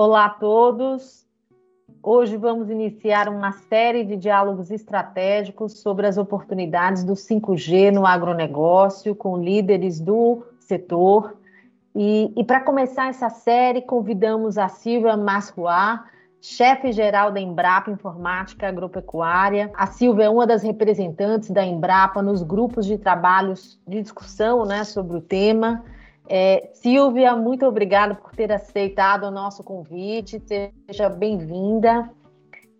Olá a todos. Hoje vamos iniciar uma série de diálogos estratégicos sobre as oportunidades do 5G no agronegócio com líderes do setor. E, e para começar essa série, convidamos a Silvia Masruá, chefe-geral da Embrapa Informática Agropecuária. A Silvia é uma das representantes da Embrapa nos grupos de trabalhos de discussão né, sobre o tema. É, Silvia, muito obrigada por ter aceitado o nosso convite, seja bem-vinda.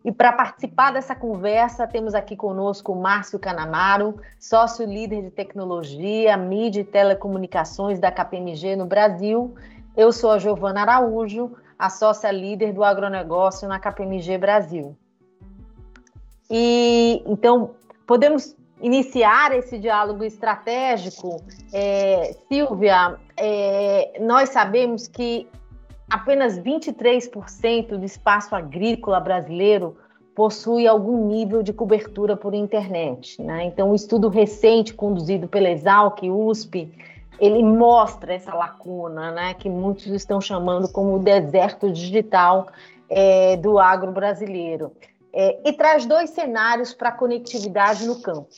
E para participar dessa conversa, temos aqui conosco o Márcio Canamaro, sócio líder de tecnologia, mídia e telecomunicações da KPMG no Brasil. Eu sou a Giovana Araújo, a sócia líder do agronegócio na KPMG Brasil. E então podemos iniciar esse diálogo estratégico, é, Silvia, é, nós sabemos que apenas 23% do espaço agrícola brasileiro possui algum nível de cobertura por internet. Né? Então, um estudo recente conduzido pela Exalc USP, ele mostra essa lacuna, né, que muitos estão chamando como o deserto digital é, do agro brasileiro é, e traz dois cenários para a conectividade no campo.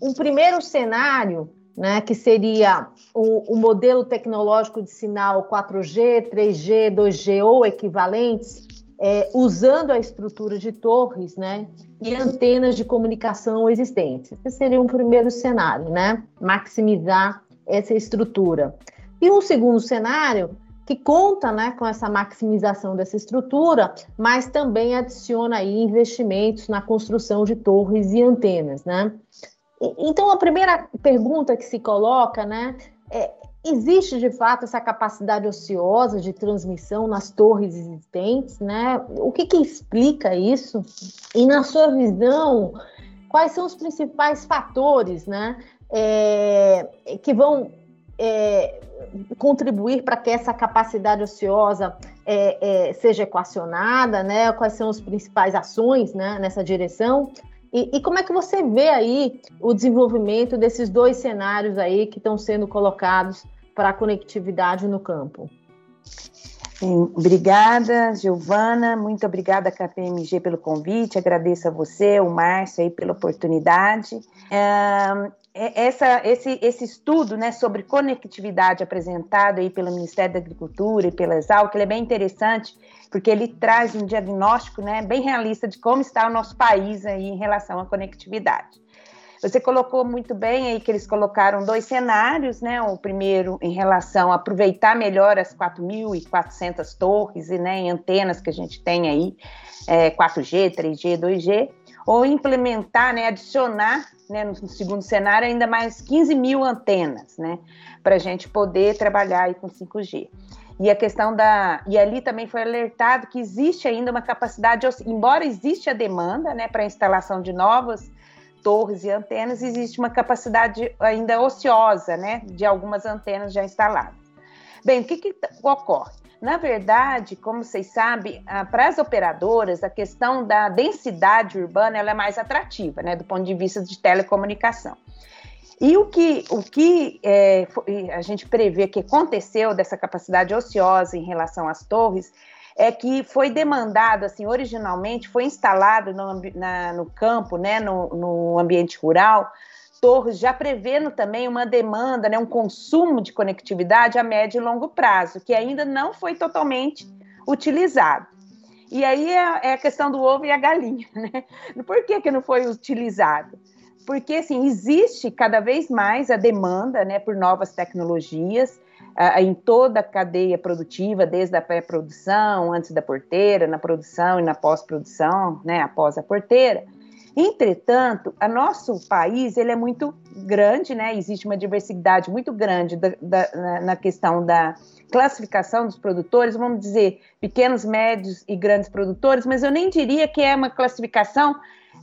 Um primeiro cenário, né, que seria o, o, modelo tecnológico de sinal 4G, 3G, 2G ou equivalentes, é, usando a estrutura de torres né, e antenas de comunicação existentes. Esse seria um primeiro cenário, né? maximizar essa estrutura. E um segundo cenário que conta né, com essa maximização dessa estrutura, mas também adiciona aí investimentos na construção de torres e antenas. Né? Então, a primeira pergunta que se coloca né, é: existe de fato essa capacidade ociosa de transmissão nas torres existentes? Né? O que, que explica isso? E, na sua visão, quais são os principais fatores né, é, que vão é, contribuir para que essa capacidade ociosa é, é, seja equacionada, né? Quais são as principais ações né, nessa direção? E, e, como é que você vê aí o desenvolvimento desses dois cenários aí que estão sendo colocados para a conectividade no campo? Obrigada, Giovana. Muito obrigada, KPMG, pelo convite. Agradeço a você, o Márcio, aí, pela oportunidade. É, essa, esse, esse estudo né, sobre conectividade apresentado aí pelo Ministério da Agricultura e pela Exalc, ele é bem interessante, porque ele traz um diagnóstico né, bem realista de como está o nosso país aí em relação à conectividade. Você colocou muito bem aí que eles colocaram dois cenários, né? O primeiro em relação a aproveitar melhor as 4.400 torres e né, antenas que a gente tem aí, é, 4G, 3G, 2G, ou implementar, né, adicionar né, no segundo cenário, ainda mais 15 mil antenas, né, para a gente poder trabalhar aí com 5G. E a questão da. E ali também foi alertado que existe ainda uma capacidade, embora existe a demanda né, para a instalação de novas torres e antenas, existe uma capacidade ainda ociosa né, de algumas antenas já instaladas. Bem, o que, que ocorre? Na verdade, como vocês sabem, para as operadoras, a questão da densidade urbana é mais atrativa, né, do ponto de vista de telecomunicação. E o que, o que é, a gente prevê que aconteceu dessa capacidade ociosa em relação às torres é que foi demandado, assim, originalmente foi instalado no, na, no campo, né, no, no ambiente rural, torres, já prevendo também uma demanda, né, um consumo de conectividade a médio e longo prazo, que ainda não foi totalmente utilizado. E aí é, é a questão do ovo e a galinha, né? Por que, que não foi utilizado? Porque, assim, existe cada vez mais a demanda né, por novas tecnologias em toda a cadeia produtiva, desde a pré-produção, antes da porteira, na produção e na pós-produção, né, após a porteira. Entretanto, o nosso país ele é muito grande, né? Existe uma diversidade muito grande da, da, na questão da classificação dos produtores, vamos dizer, pequenos, médios e grandes produtores, mas eu nem diria que é uma classificação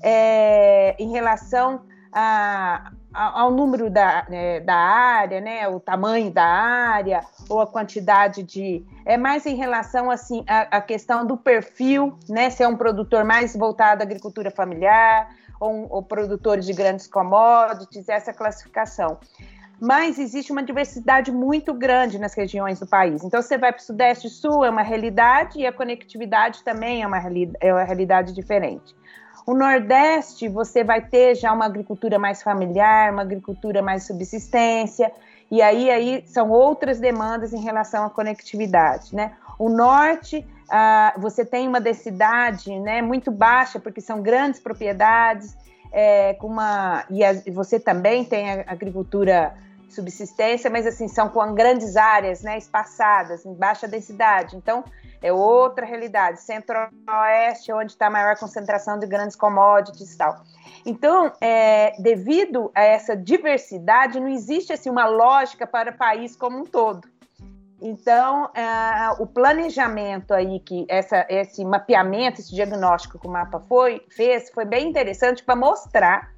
é, em relação a, ao número da, é, da área, né, o tamanho da área, ou a quantidade de. É mais em relação assim à, questão do perfil, né? Se é um produtor mais voltado à agricultura familiar, ou, ou produtores de grandes commodities, essa classificação. mas existe uma diversidade muito grande nas regiões do país. Então, você vai para o Sudeste e Sul, é uma realidade, e a conectividade também é uma, é uma realidade diferente. O Nordeste, você vai ter já uma agricultura mais familiar, uma agricultura mais subsistência, e aí, aí são outras demandas em relação à conectividade, né? O Norte, ah, você tem uma densidade né, muito baixa, porque são grandes propriedades, é, com uma, e a, você também tem agricultura subsistência, mas assim, são com grandes áreas, né, espaçadas, em baixa densidade. Então, é outra realidade. Centro-Oeste, onde está a maior concentração de grandes commodities e tal. Então, é, devido a essa diversidade, não existe assim uma lógica para o país como um todo. Então, é, o planejamento aí, que essa, esse mapeamento, esse diagnóstico que o mapa foi, fez, foi bem interessante para mostrar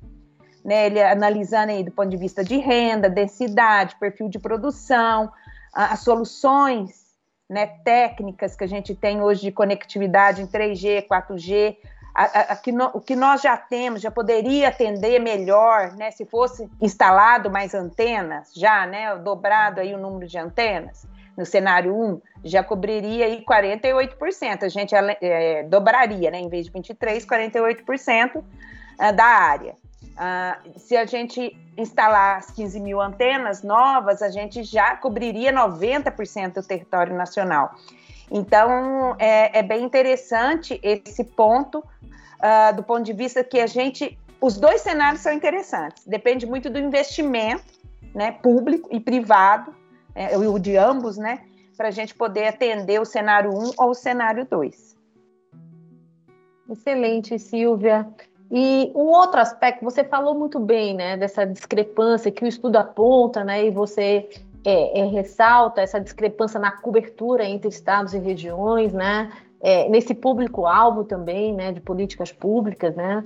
né, ele analisando aí do ponto de vista de renda, densidade, perfil de produção, as soluções né, técnicas que a gente tem hoje de conectividade em 3G, 4G, a, a, a que no, o que nós já temos já poderia atender melhor, né, se fosse instalado mais antenas, já, né, dobrado aí o número de antenas no cenário 1, já cobriria aí 48%, a gente é, dobraria, né, em vez de 23, 48% ah, da área. Uh, se a gente instalar as 15 mil antenas novas, a gente já cobriria 90% do território nacional. Então, é, é, bem interessante esse ponto, uh, do ponto de vista que a gente. Os dois cenários são interessantes, depende muito do investimento né, público e privado, é, o de ambos, né, para a gente poder atender o cenário 1 ou o cenário 2. Excelente, Silvia. E um outro aspecto, você falou muito bem, né, dessa discrepância que o estudo aponta, né, e você é, é, ressalta essa discrepância na cobertura entre estados e regiões, né, é, nesse público-alvo também, né, de políticas públicas, né,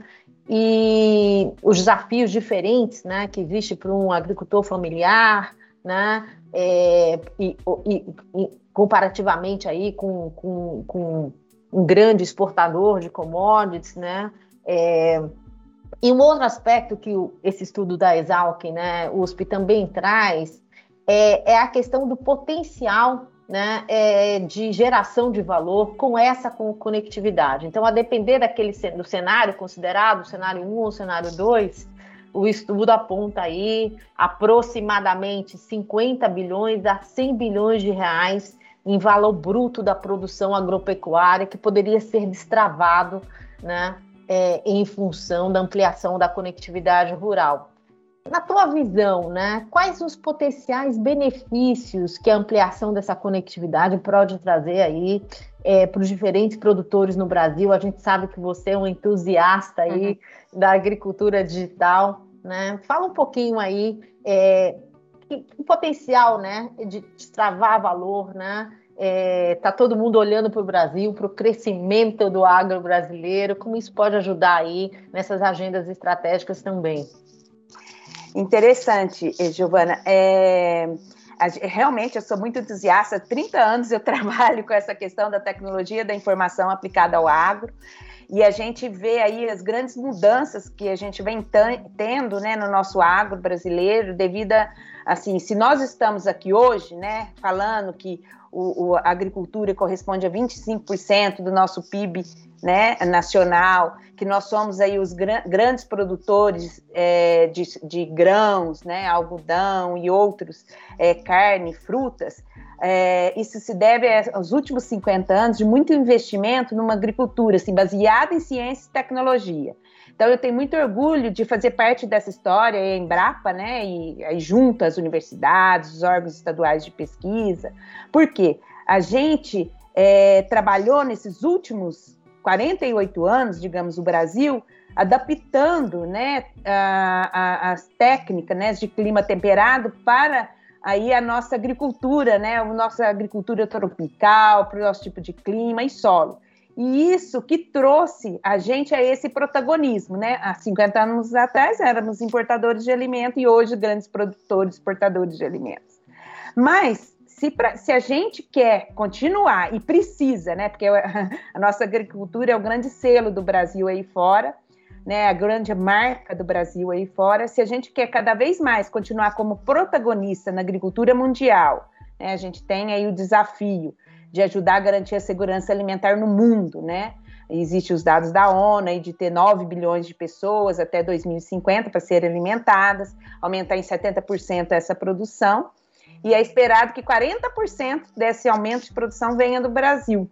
e os desafios diferentes, né, que existe para um agricultor familiar, né, é, e, e, e, comparativamente aí com, com, com um grande exportador de commodities, né, é, e um outro aspecto que esse estudo da Exalc, né, USP também traz, é, é a questão do potencial né, é, de geração de valor com essa conectividade. Então, a depender daquele do cenário considerado, cenário 1 ou cenário 2, o estudo aponta aí aproximadamente 50 bilhões a 100 bilhões de reais em valor bruto da produção agropecuária que poderia ser destravado né, é, em função da ampliação da conectividade rural. Na tua visão, né, quais os potenciais benefícios que a ampliação dessa conectividade pode trazer aí é, para os diferentes produtores no Brasil? A gente sabe que você é um entusiasta aí uhum. da agricultura digital, né? Fala um pouquinho aí é, o potencial, né, de destravar valor, né? Está é, tá todo mundo olhando para o Brasil, para o crescimento do agro brasileiro, como isso pode ajudar aí nessas agendas estratégicas também. Interessante, eh, Giovana. É, realmente, eu sou muito entusiasta. Há 30 anos eu trabalho com essa questão da tecnologia da informação aplicada ao agro. E a gente vê aí as grandes mudanças que a gente vem tendo né, no nosso agro brasileiro, devido a, assim, se nós estamos aqui hoje, né, falando que o, o, a agricultura corresponde a 25% do nosso PIB né, nacional, que nós somos aí os gran grandes produtores é, de, de, grãos, né, algodão e outros, é, carne, frutas, é, isso se deve aos últimos 50 anos de muito investimento numa agricultura assim, baseada em ciência e tecnologia. Então, eu tenho muito orgulho de fazer parte dessa história, a Embrapa, né, e aí junto às universidades, os órgãos estaduais de pesquisa, porque a gente é, trabalhou nesses últimos 48 anos, digamos, o Brasil, adaptando né, a, a, as técnicas né, de clima temperado para aí a nossa agricultura, né, a nossa agricultura tropical, para o nosso tipo de clima e solo. E isso que trouxe a gente a esse protagonismo, né? Há 50 anos atrás éramos importadores de alimento e hoje grandes produtores, exportadores de alimentos. Mas se, pra, se a gente quer continuar e precisa, né? Porque a nossa agricultura é o grande selo do Brasil aí fora, né, a grande marca do Brasil aí fora, se a gente quer cada vez mais continuar como protagonista na agricultura mundial, né, a gente tem aí o desafio de ajudar a garantir a segurança alimentar no mundo, né? Existem os dados da ONU aí de ter 9 bilhões de pessoas até 2050 para serem alimentadas, aumentar em 70% essa produção, e é esperado que 40% desse aumento de produção venha do Brasil.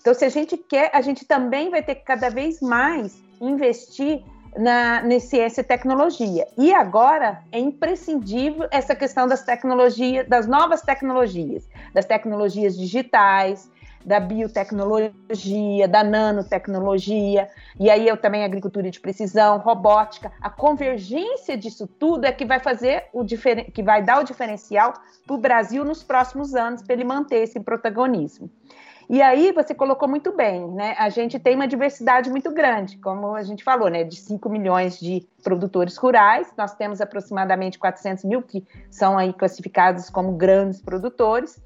Então, se a gente quer, a gente também vai ter que cada vez mais investir na, na ciência e tecnologia. E agora é imprescindível essa questão das tecnologias, das novas tecnologias, das tecnologias digitais, da biotecnologia, da nanotecnologia, e aí eu também agricultura de precisão, robótica, a convergência disso tudo é que vai fazer o que vai dar o diferencial para o Brasil nos próximos anos para ele manter esse protagonismo. E aí você colocou muito bem, né? A gente tem uma diversidade muito grande, como a gente falou, né? De 5 milhões de produtores rurais, nós temos aproximadamente 400 mil que são aí classificados como grandes produtores,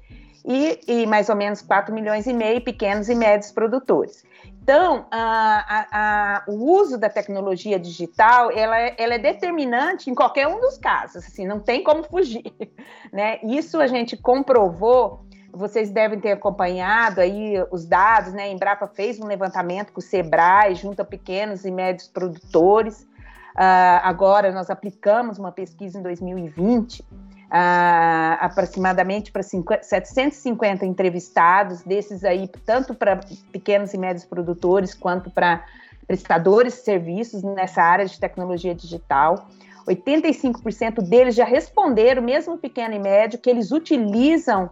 e, e, mais ou menos 4 milhões e meio pequenos e médios produtores. Então, a, a, a, o uso da tecnologia digital, ela, é, ela, é determinante em qualquer um dos casos, assim, não tem como fugir, né? Isso a gente comprovou vocês devem ter acompanhado aí os dados, né? A Embrapa fez um levantamento com o Sebrae, junto a pequenos e médios produtores. Uh, agora nós aplicamos uma pesquisa em 2020, uh, ah, aproximadamente para 750 entrevistados, desses aí, tanto para pequenos e médios produtores, quanto para prestadores de serviços nessa área de tecnologia digital. 85% deles já responderam, mesmo pequeno e médio, que eles utilizam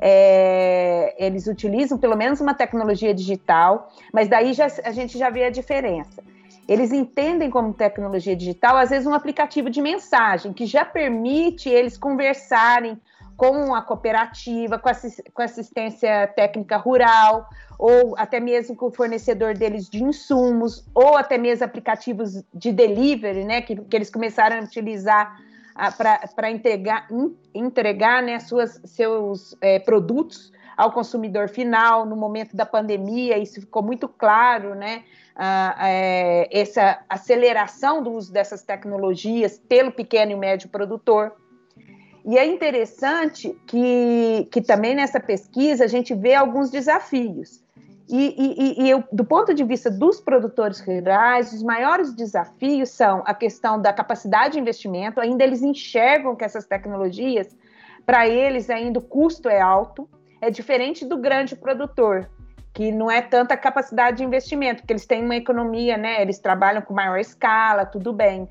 é, eles utilizam pelo menos uma tecnologia digital, mas daí já, a gente já vê a diferença. Eles entendem como tecnologia digital, às vezes, um aplicativo de mensagem que já permite eles conversarem com a cooperativa, com, com assistência técnica rural, ou até mesmo com o fornecedor deles de insumos, ou até mesmo aplicativos de delivery, né, que, que eles começaram a utilizar para entregar, entregar né, suas, seus é, produtos ao consumidor final no momento da pandemia, isso ficou muito claro, né? Ah, é, essa aceleração do uso dessas tecnologias pelo pequeno e médio produtor. E é interessante que, que também nessa pesquisa a gente vê alguns desafios. E, e, e eu, do ponto de vista dos produtores rurais, os maiores desafios são a questão da capacidade de investimento. Ainda eles enxergam que essas tecnologias, para eles, ainda o custo é alto. É diferente do grande produtor, que não é tanta capacidade de investimento, porque eles têm uma economia, né? Eles trabalham com maior escala, tudo bem.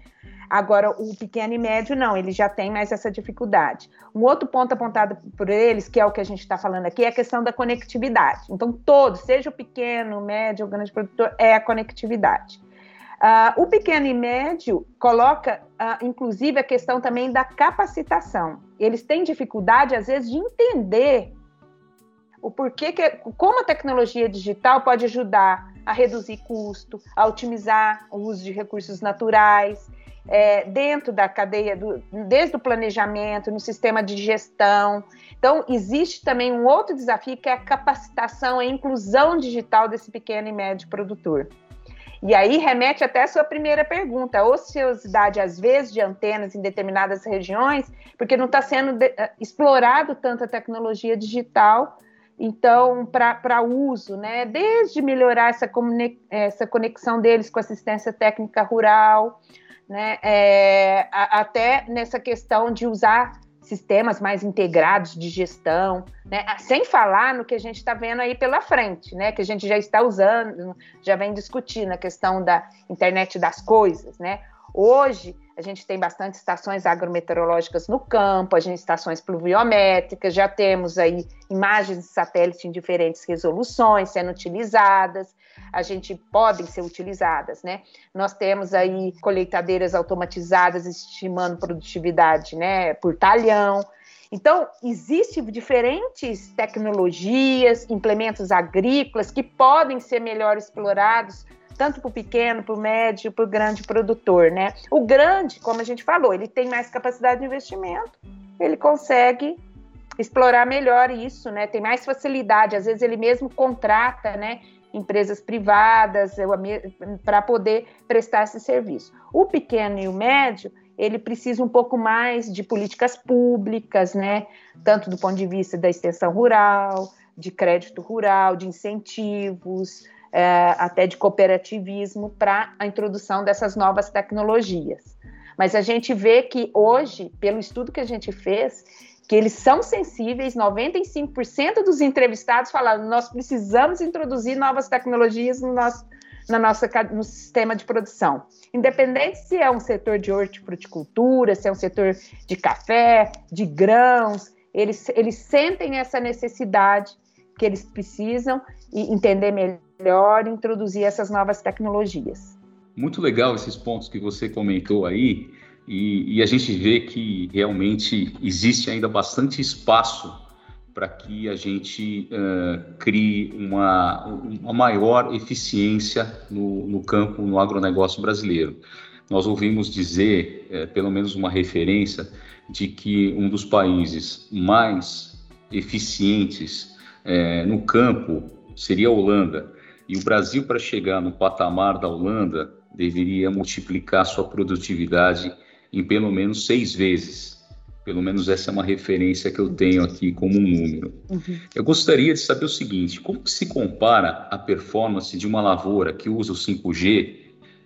Agora, o pequeno e médio, não, ele já tem mais essa dificuldade. Um outro ponto apontado por eles, que é o que a gente está falando aqui, é a questão da conectividade. Então, todos, seja o pequeno, o médio, o grande produtor, é a conectividade. Uh, o pequeno e médio coloca, uh, inclusive, a questão também da capacitação. Eles têm dificuldade, às vezes, de entender o porquê que, como a tecnologia digital pode ajudar a reduzir custo, a otimizar o uso de recursos naturais, é, dentro da cadeia, do, desde o planejamento, no sistema de gestão. Então, existe também um outro desafio que é a capacitação e inclusão digital desse pequeno e médio produtor. E aí remete até a sua primeira pergunta, a ociosidade, às vezes, de antenas em determinadas regiões, porque não está sendo de, uh, explorado tanto a tecnologia digital, então, para uso, né? Desde melhorar essa, essa conexão deles com assistência técnica rural, né? É, a, até nessa questão de usar sistemas mais integrados de gestão, né? sem falar no que a gente está vendo aí pela frente, né? que a gente já está usando, já vem discutindo a questão da internet das coisas. Né? Hoje, a gente tem bastante estações agrometeorológicas no campo, a gente estações pluviométricas, já temos aí imagens de satélite em diferentes resoluções sendo utilizadas, a gente podem ser utilizadas, né? Nós temos aí colheitadeiras automatizadas estimando produtividade, né, por talhão. Então, existem diferentes tecnologias, implementos agrícolas que podem ser melhor explorados tanto para o pequeno, para o médio, para o grande produtor, né? O grande, como a gente falou, ele tem mais capacidade de investimento, ele consegue explorar melhor isso, né? Tem mais facilidade, às vezes ele mesmo contrata, né? Empresas privadas para poder prestar esse serviço. O pequeno e o médio, ele precisa um pouco mais de políticas públicas, né? Tanto do ponto de vista da extensão rural, de crédito rural, de incentivos, é, até de cooperativismo para a introdução dessas novas tecnologias. Mas a gente vê que hoje, pelo estudo que a gente fez, que eles são sensíveis, 95% dos entrevistados falaram, nós precisamos introduzir novas tecnologias no nosso, na nossa, no sistema de produção. Independente se é um setor de hortifruticultura, se é um setor de café, de grãos, eles, eles sentem essa necessidade que eles precisam e entender melhor, introduzir essas novas tecnologias. Muito legal esses pontos que você comentou aí, e, e a gente vê que realmente existe ainda bastante espaço para que a gente uh, crie uma, uma maior eficiência no, no, campo, no agronegócio brasileiro. Nós ouvimos dizer, pelo menos uma referência, de que um dos países mais eficientes no campo seria a Holanda. E o Brasil, para chegar no patamar da Holanda, deveria multiplicar sua produtividade em pelo menos seis vezes. Pelo menos essa é uma referência que eu tenho aqui como um número. Uhum. Eu gostaria de saber o seguinte: como se compara a performance de uma lavoura que usa o 5G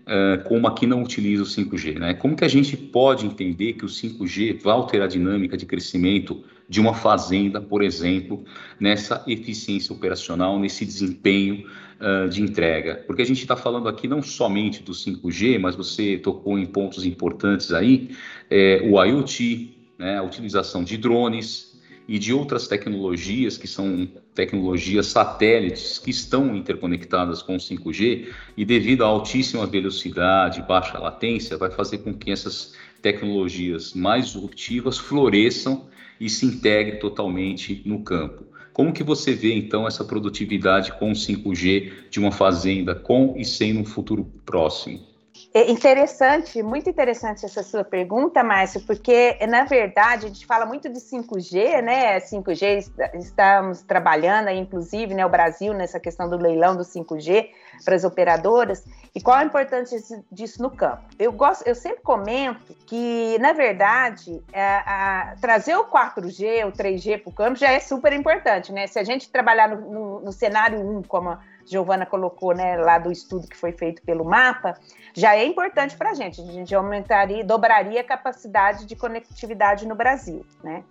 uh, com uma que não utiliza o 5G? Né? Como que a gente pode entender que o 5G vai alterar a dinâmica de crescimento de uma fazenda, por exemplo, nessa eficiência operacional, nesse desempenho uh, de entrega. Porque a gente está falando aqui não somente do 5G, mas você tocou em pontos importantes aí, é, o IoT, né, a utilização de drones e de outras tecnologias que são tecnologias satélites que estão interconectadas com o 5G e devido à altíssima velocidade, baixa latência, vai fazer com que essas tecnologias mais disruptivas floresçam e se integre totalmente no campo. Como que você vê então essa produtividade com 5G de uma fazenda com e sem no futuro próximo? É interessante, muito interessante essa sua pergunta, Márcio, porque na verdade a gente fala muito de 5G, né? 5G estamos trabalhando, inclusive, né, o Brasil nessa questão do leilão do 5G para as operadoras. E qual a importância disso no campo? Eu gosto, eu sempre comento que, na verdade, é, a, trazer o 4G, o 3G para o campo já é super importante, né? Se a gente trabalhar no, no, no cenário 1, como a Giovana colocou, né, lá do estudo que foi feito pelo mapa, já é importante para a gente. A gente aumentaria, dobraria a capacidade de conectividade no Brasil, né?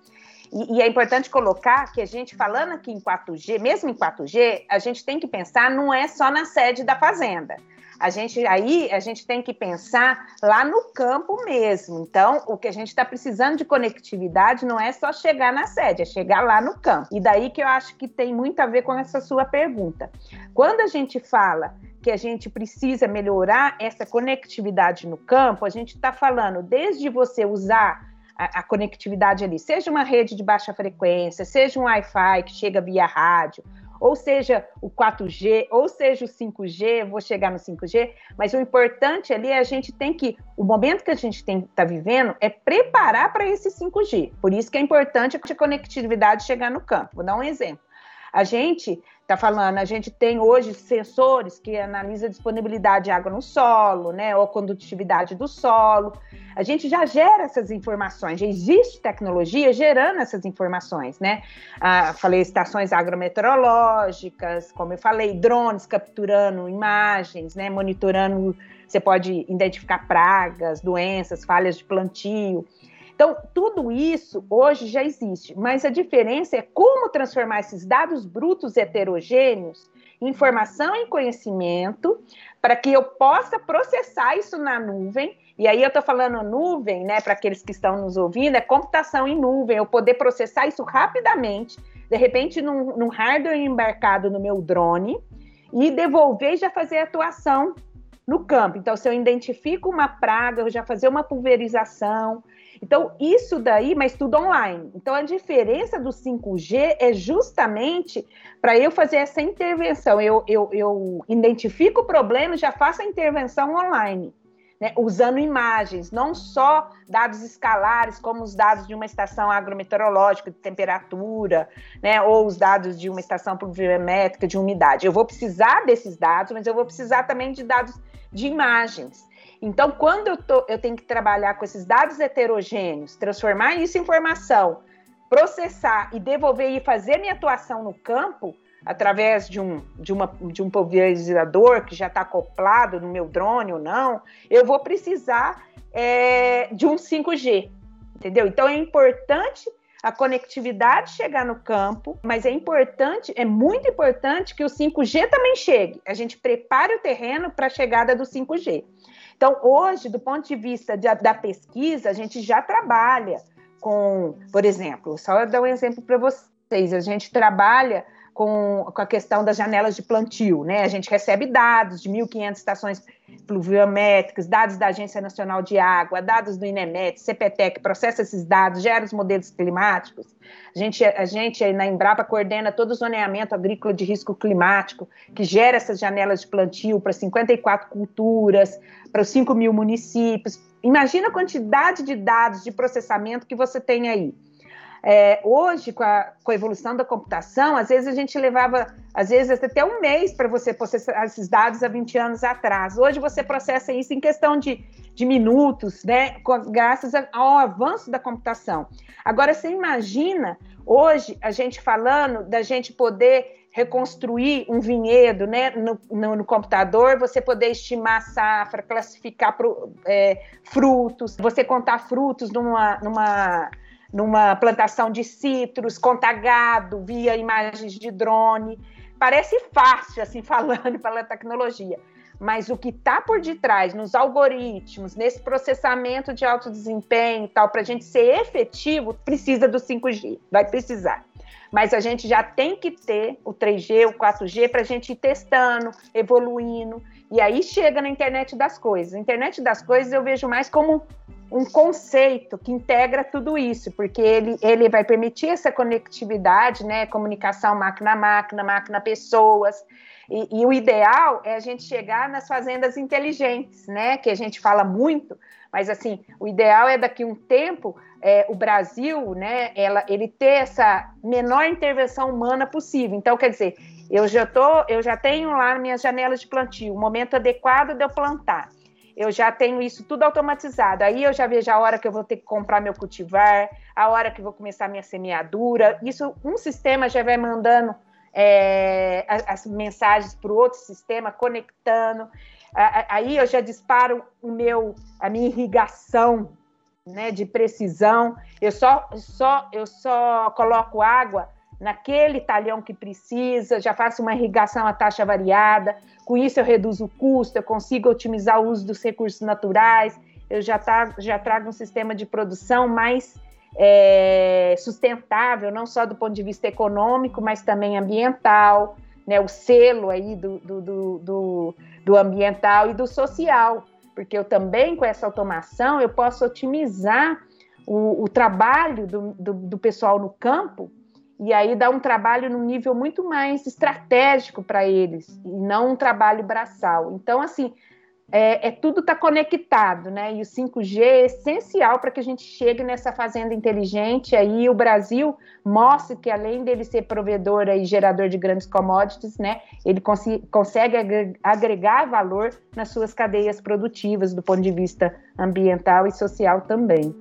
E, e, é importante colocar que a gente, falando aqui em 4G, mesmo em 4G, a gente tem que pensar, não é só na sede da fazenda. A gente aí a gente tem que pensar lá no campo mesmo. Então, o que a gente está precisando de conectividade não é só chegar na sede, é chegar lá no campo. E daí que eu acho que tem muito a ver com essa sua pergunta. Quando a gente fala que a gente precisa melhorar essa conectividade no campo, a gente está falando desde você usar a, a, conectividade ali, seja uma rede de baixa frequência, seja um Wi-Fi que chega via rádio, ou seja o 4G, ou seja o 5G, vou chegar no 5G, mas o importante ali é a gente tem que, o momento que a gente está vivendo é preparar para esse 5G. Por isso que é importante a conectividade chegar no campo. Vou dar um exemplo. A gente está falando, a gente tem hoje sensores que analisam a disponibilidade de água no solo, né, ou a condutividade do solo. A gente já gera essas informações, já existe tecnologia gerando essas informações, né? Ah, falei estações agrometeorológicas, como eu falei, drones capturando imagens, né, monitorando, você pode identificar pragas, doenças, falhas de plantio. Então, tudo isso hoje já existe, mas a diferença é como transformar esses dados brutos heterogêneos em informação e conhecimento para que eu possa processar isso na nuvem. E aí eu estou falando nuvem, né, para aqueles que estão nos ouvindo, é computação em nuvem, eu poder processar isso rapidamente, de repente num, num hardware embarcado no meu drone, e devolver e já fazer a atuação no campo. Então, se eu identifico uma praga, eu já fazer uma pulverização, então, isso daí, mas tudo online. Então, a diferença do 5G é justamente para eu fazer essa intervenção. Eu, eu, eu identifico o problema e já faço a intervenção online. né, usando imagens, não só dados escalares, como os dados de uma estação agrometeorológica de temperatura, né, ou os dados de uma estação pluviométrica de umidade. Eu vou precisar desses dados, mas eu vou precisar também de dados de imagens. Então, quando eu, tô, eu tenho que trabalhar com esses dados heterogêneos, transformar isso em informação, processar e devolver e fazer minha atuação no campo, através de um, de uma, de um pulverizador que já está acoplado no meu drone ou não, eu vou precisar é, de um 5G, entendeu? Então é importante a conectividade chegar no campo, mas é importante, é muito importante que o 5G também chegue. A gente prepare o terreno para a chegada do 5G. Então, hoje, do ponto de vista de, da pesquisa, a gente já trabalha com, por exemplo, só dar um exemplo para vocês, a gente trabalha com, com a questão das janelas de plantio, né? A gente recebe dados de 1.500 estações pluviométricas, dados da Agência Nacional de Água, dados do INEMET, CPTEC, processa esses dados, gera os modelos climáticos. A gente, a gente na Embrapa coordena todo o zoneamento agrícola de risco climático, que gera essas janelas de plantio para 54 culturas, para os 5 mil municípios. Imagina a quantidade de dados de processamento que você tem aí. É, hoje, com a, com a, evolução da computação, às vezes a gente levava, às vezes até um mês para você processar esses dados há 20 anos atrás. Hoje você processa isso em questão de, de minutos, né, graças ao avanço da computação. Agora, você imagina hoje a gente falando da gente poder reconstruir um vinhedo né, no, no, no, computador, você poder estimar safra, classificar pro, é, frutos, você contar frutos numa, numa numa plantação de citros, contar gado via imagens de drone. Parece fácil, assim, falando pela tecnologia. Mas o que está por detrás, nos algoritmos, nesse processamento de alto desempenho e tal, para a gente ser efetivo, precisa do 5G, vai precisar. Mas a gente já tem que ter o 3G, o 4G, para a gente ir testando, evoluindo. E aí chega na internet das coisas. A internet das coisas eu vejo mais como um conceito que integra tudo isso, porque ele, ele vai permitir essa conectividade, né, comunicação máquina-máquina, máquina-pessoas, e, e, o ideal é a gente chegar nas fazendas inteligentes, né, que a gente fala muito, mas assim, o ideal é daqui um tempo é, o Brasil, né, ela, ele ter essa menor intervenção humana possível. Então, quer dizer, eu já tô, eu já tenho lá minhas janelas de plantio, o momento adequado de eu plantar eu já tenho isso tudo automatizado. Aí eu já vejo a hora que eu vou ter que comprar meu cultivar, a hora que eu vou começar minha semeadura. Isso, um sistema já vai mandando é, as, mensagens para o outro sistema, conectando. Aí eu já disparo o meu, a minha irrigação né, de precisão. Eu só, só, eu só coloco água naquele talhão que precisa, já faço uma irrigação a taxa variada, com isso eu reduzo o custo, eu consigo otimizar o uso dos recursos naturais, eu já, tá, já trago um sistema de produção mais é, sustentável, não só do ponto de vista econômico, mas também ambiental, né, o selo aí do, do, do, do, do ambiental e do social, porque eu também, com essa automação, eu posso otimizar o, o trabalho do, do, do pessoal no campo, e aí dá um trabalho num nível muito mais estratégico para eles, e não um trabalho braçal. Então, assim, é, é tudo está conectado, né? E o 5G é essencial para que a gente chegue nessa fazenda inteligente. Aí o Brasil mostra que além dele ser provedor e gerador de grandes commodities, né? Ele cons consegue agregar valor nas suas cadeias produtivas do ponto de vista ambiental e social também.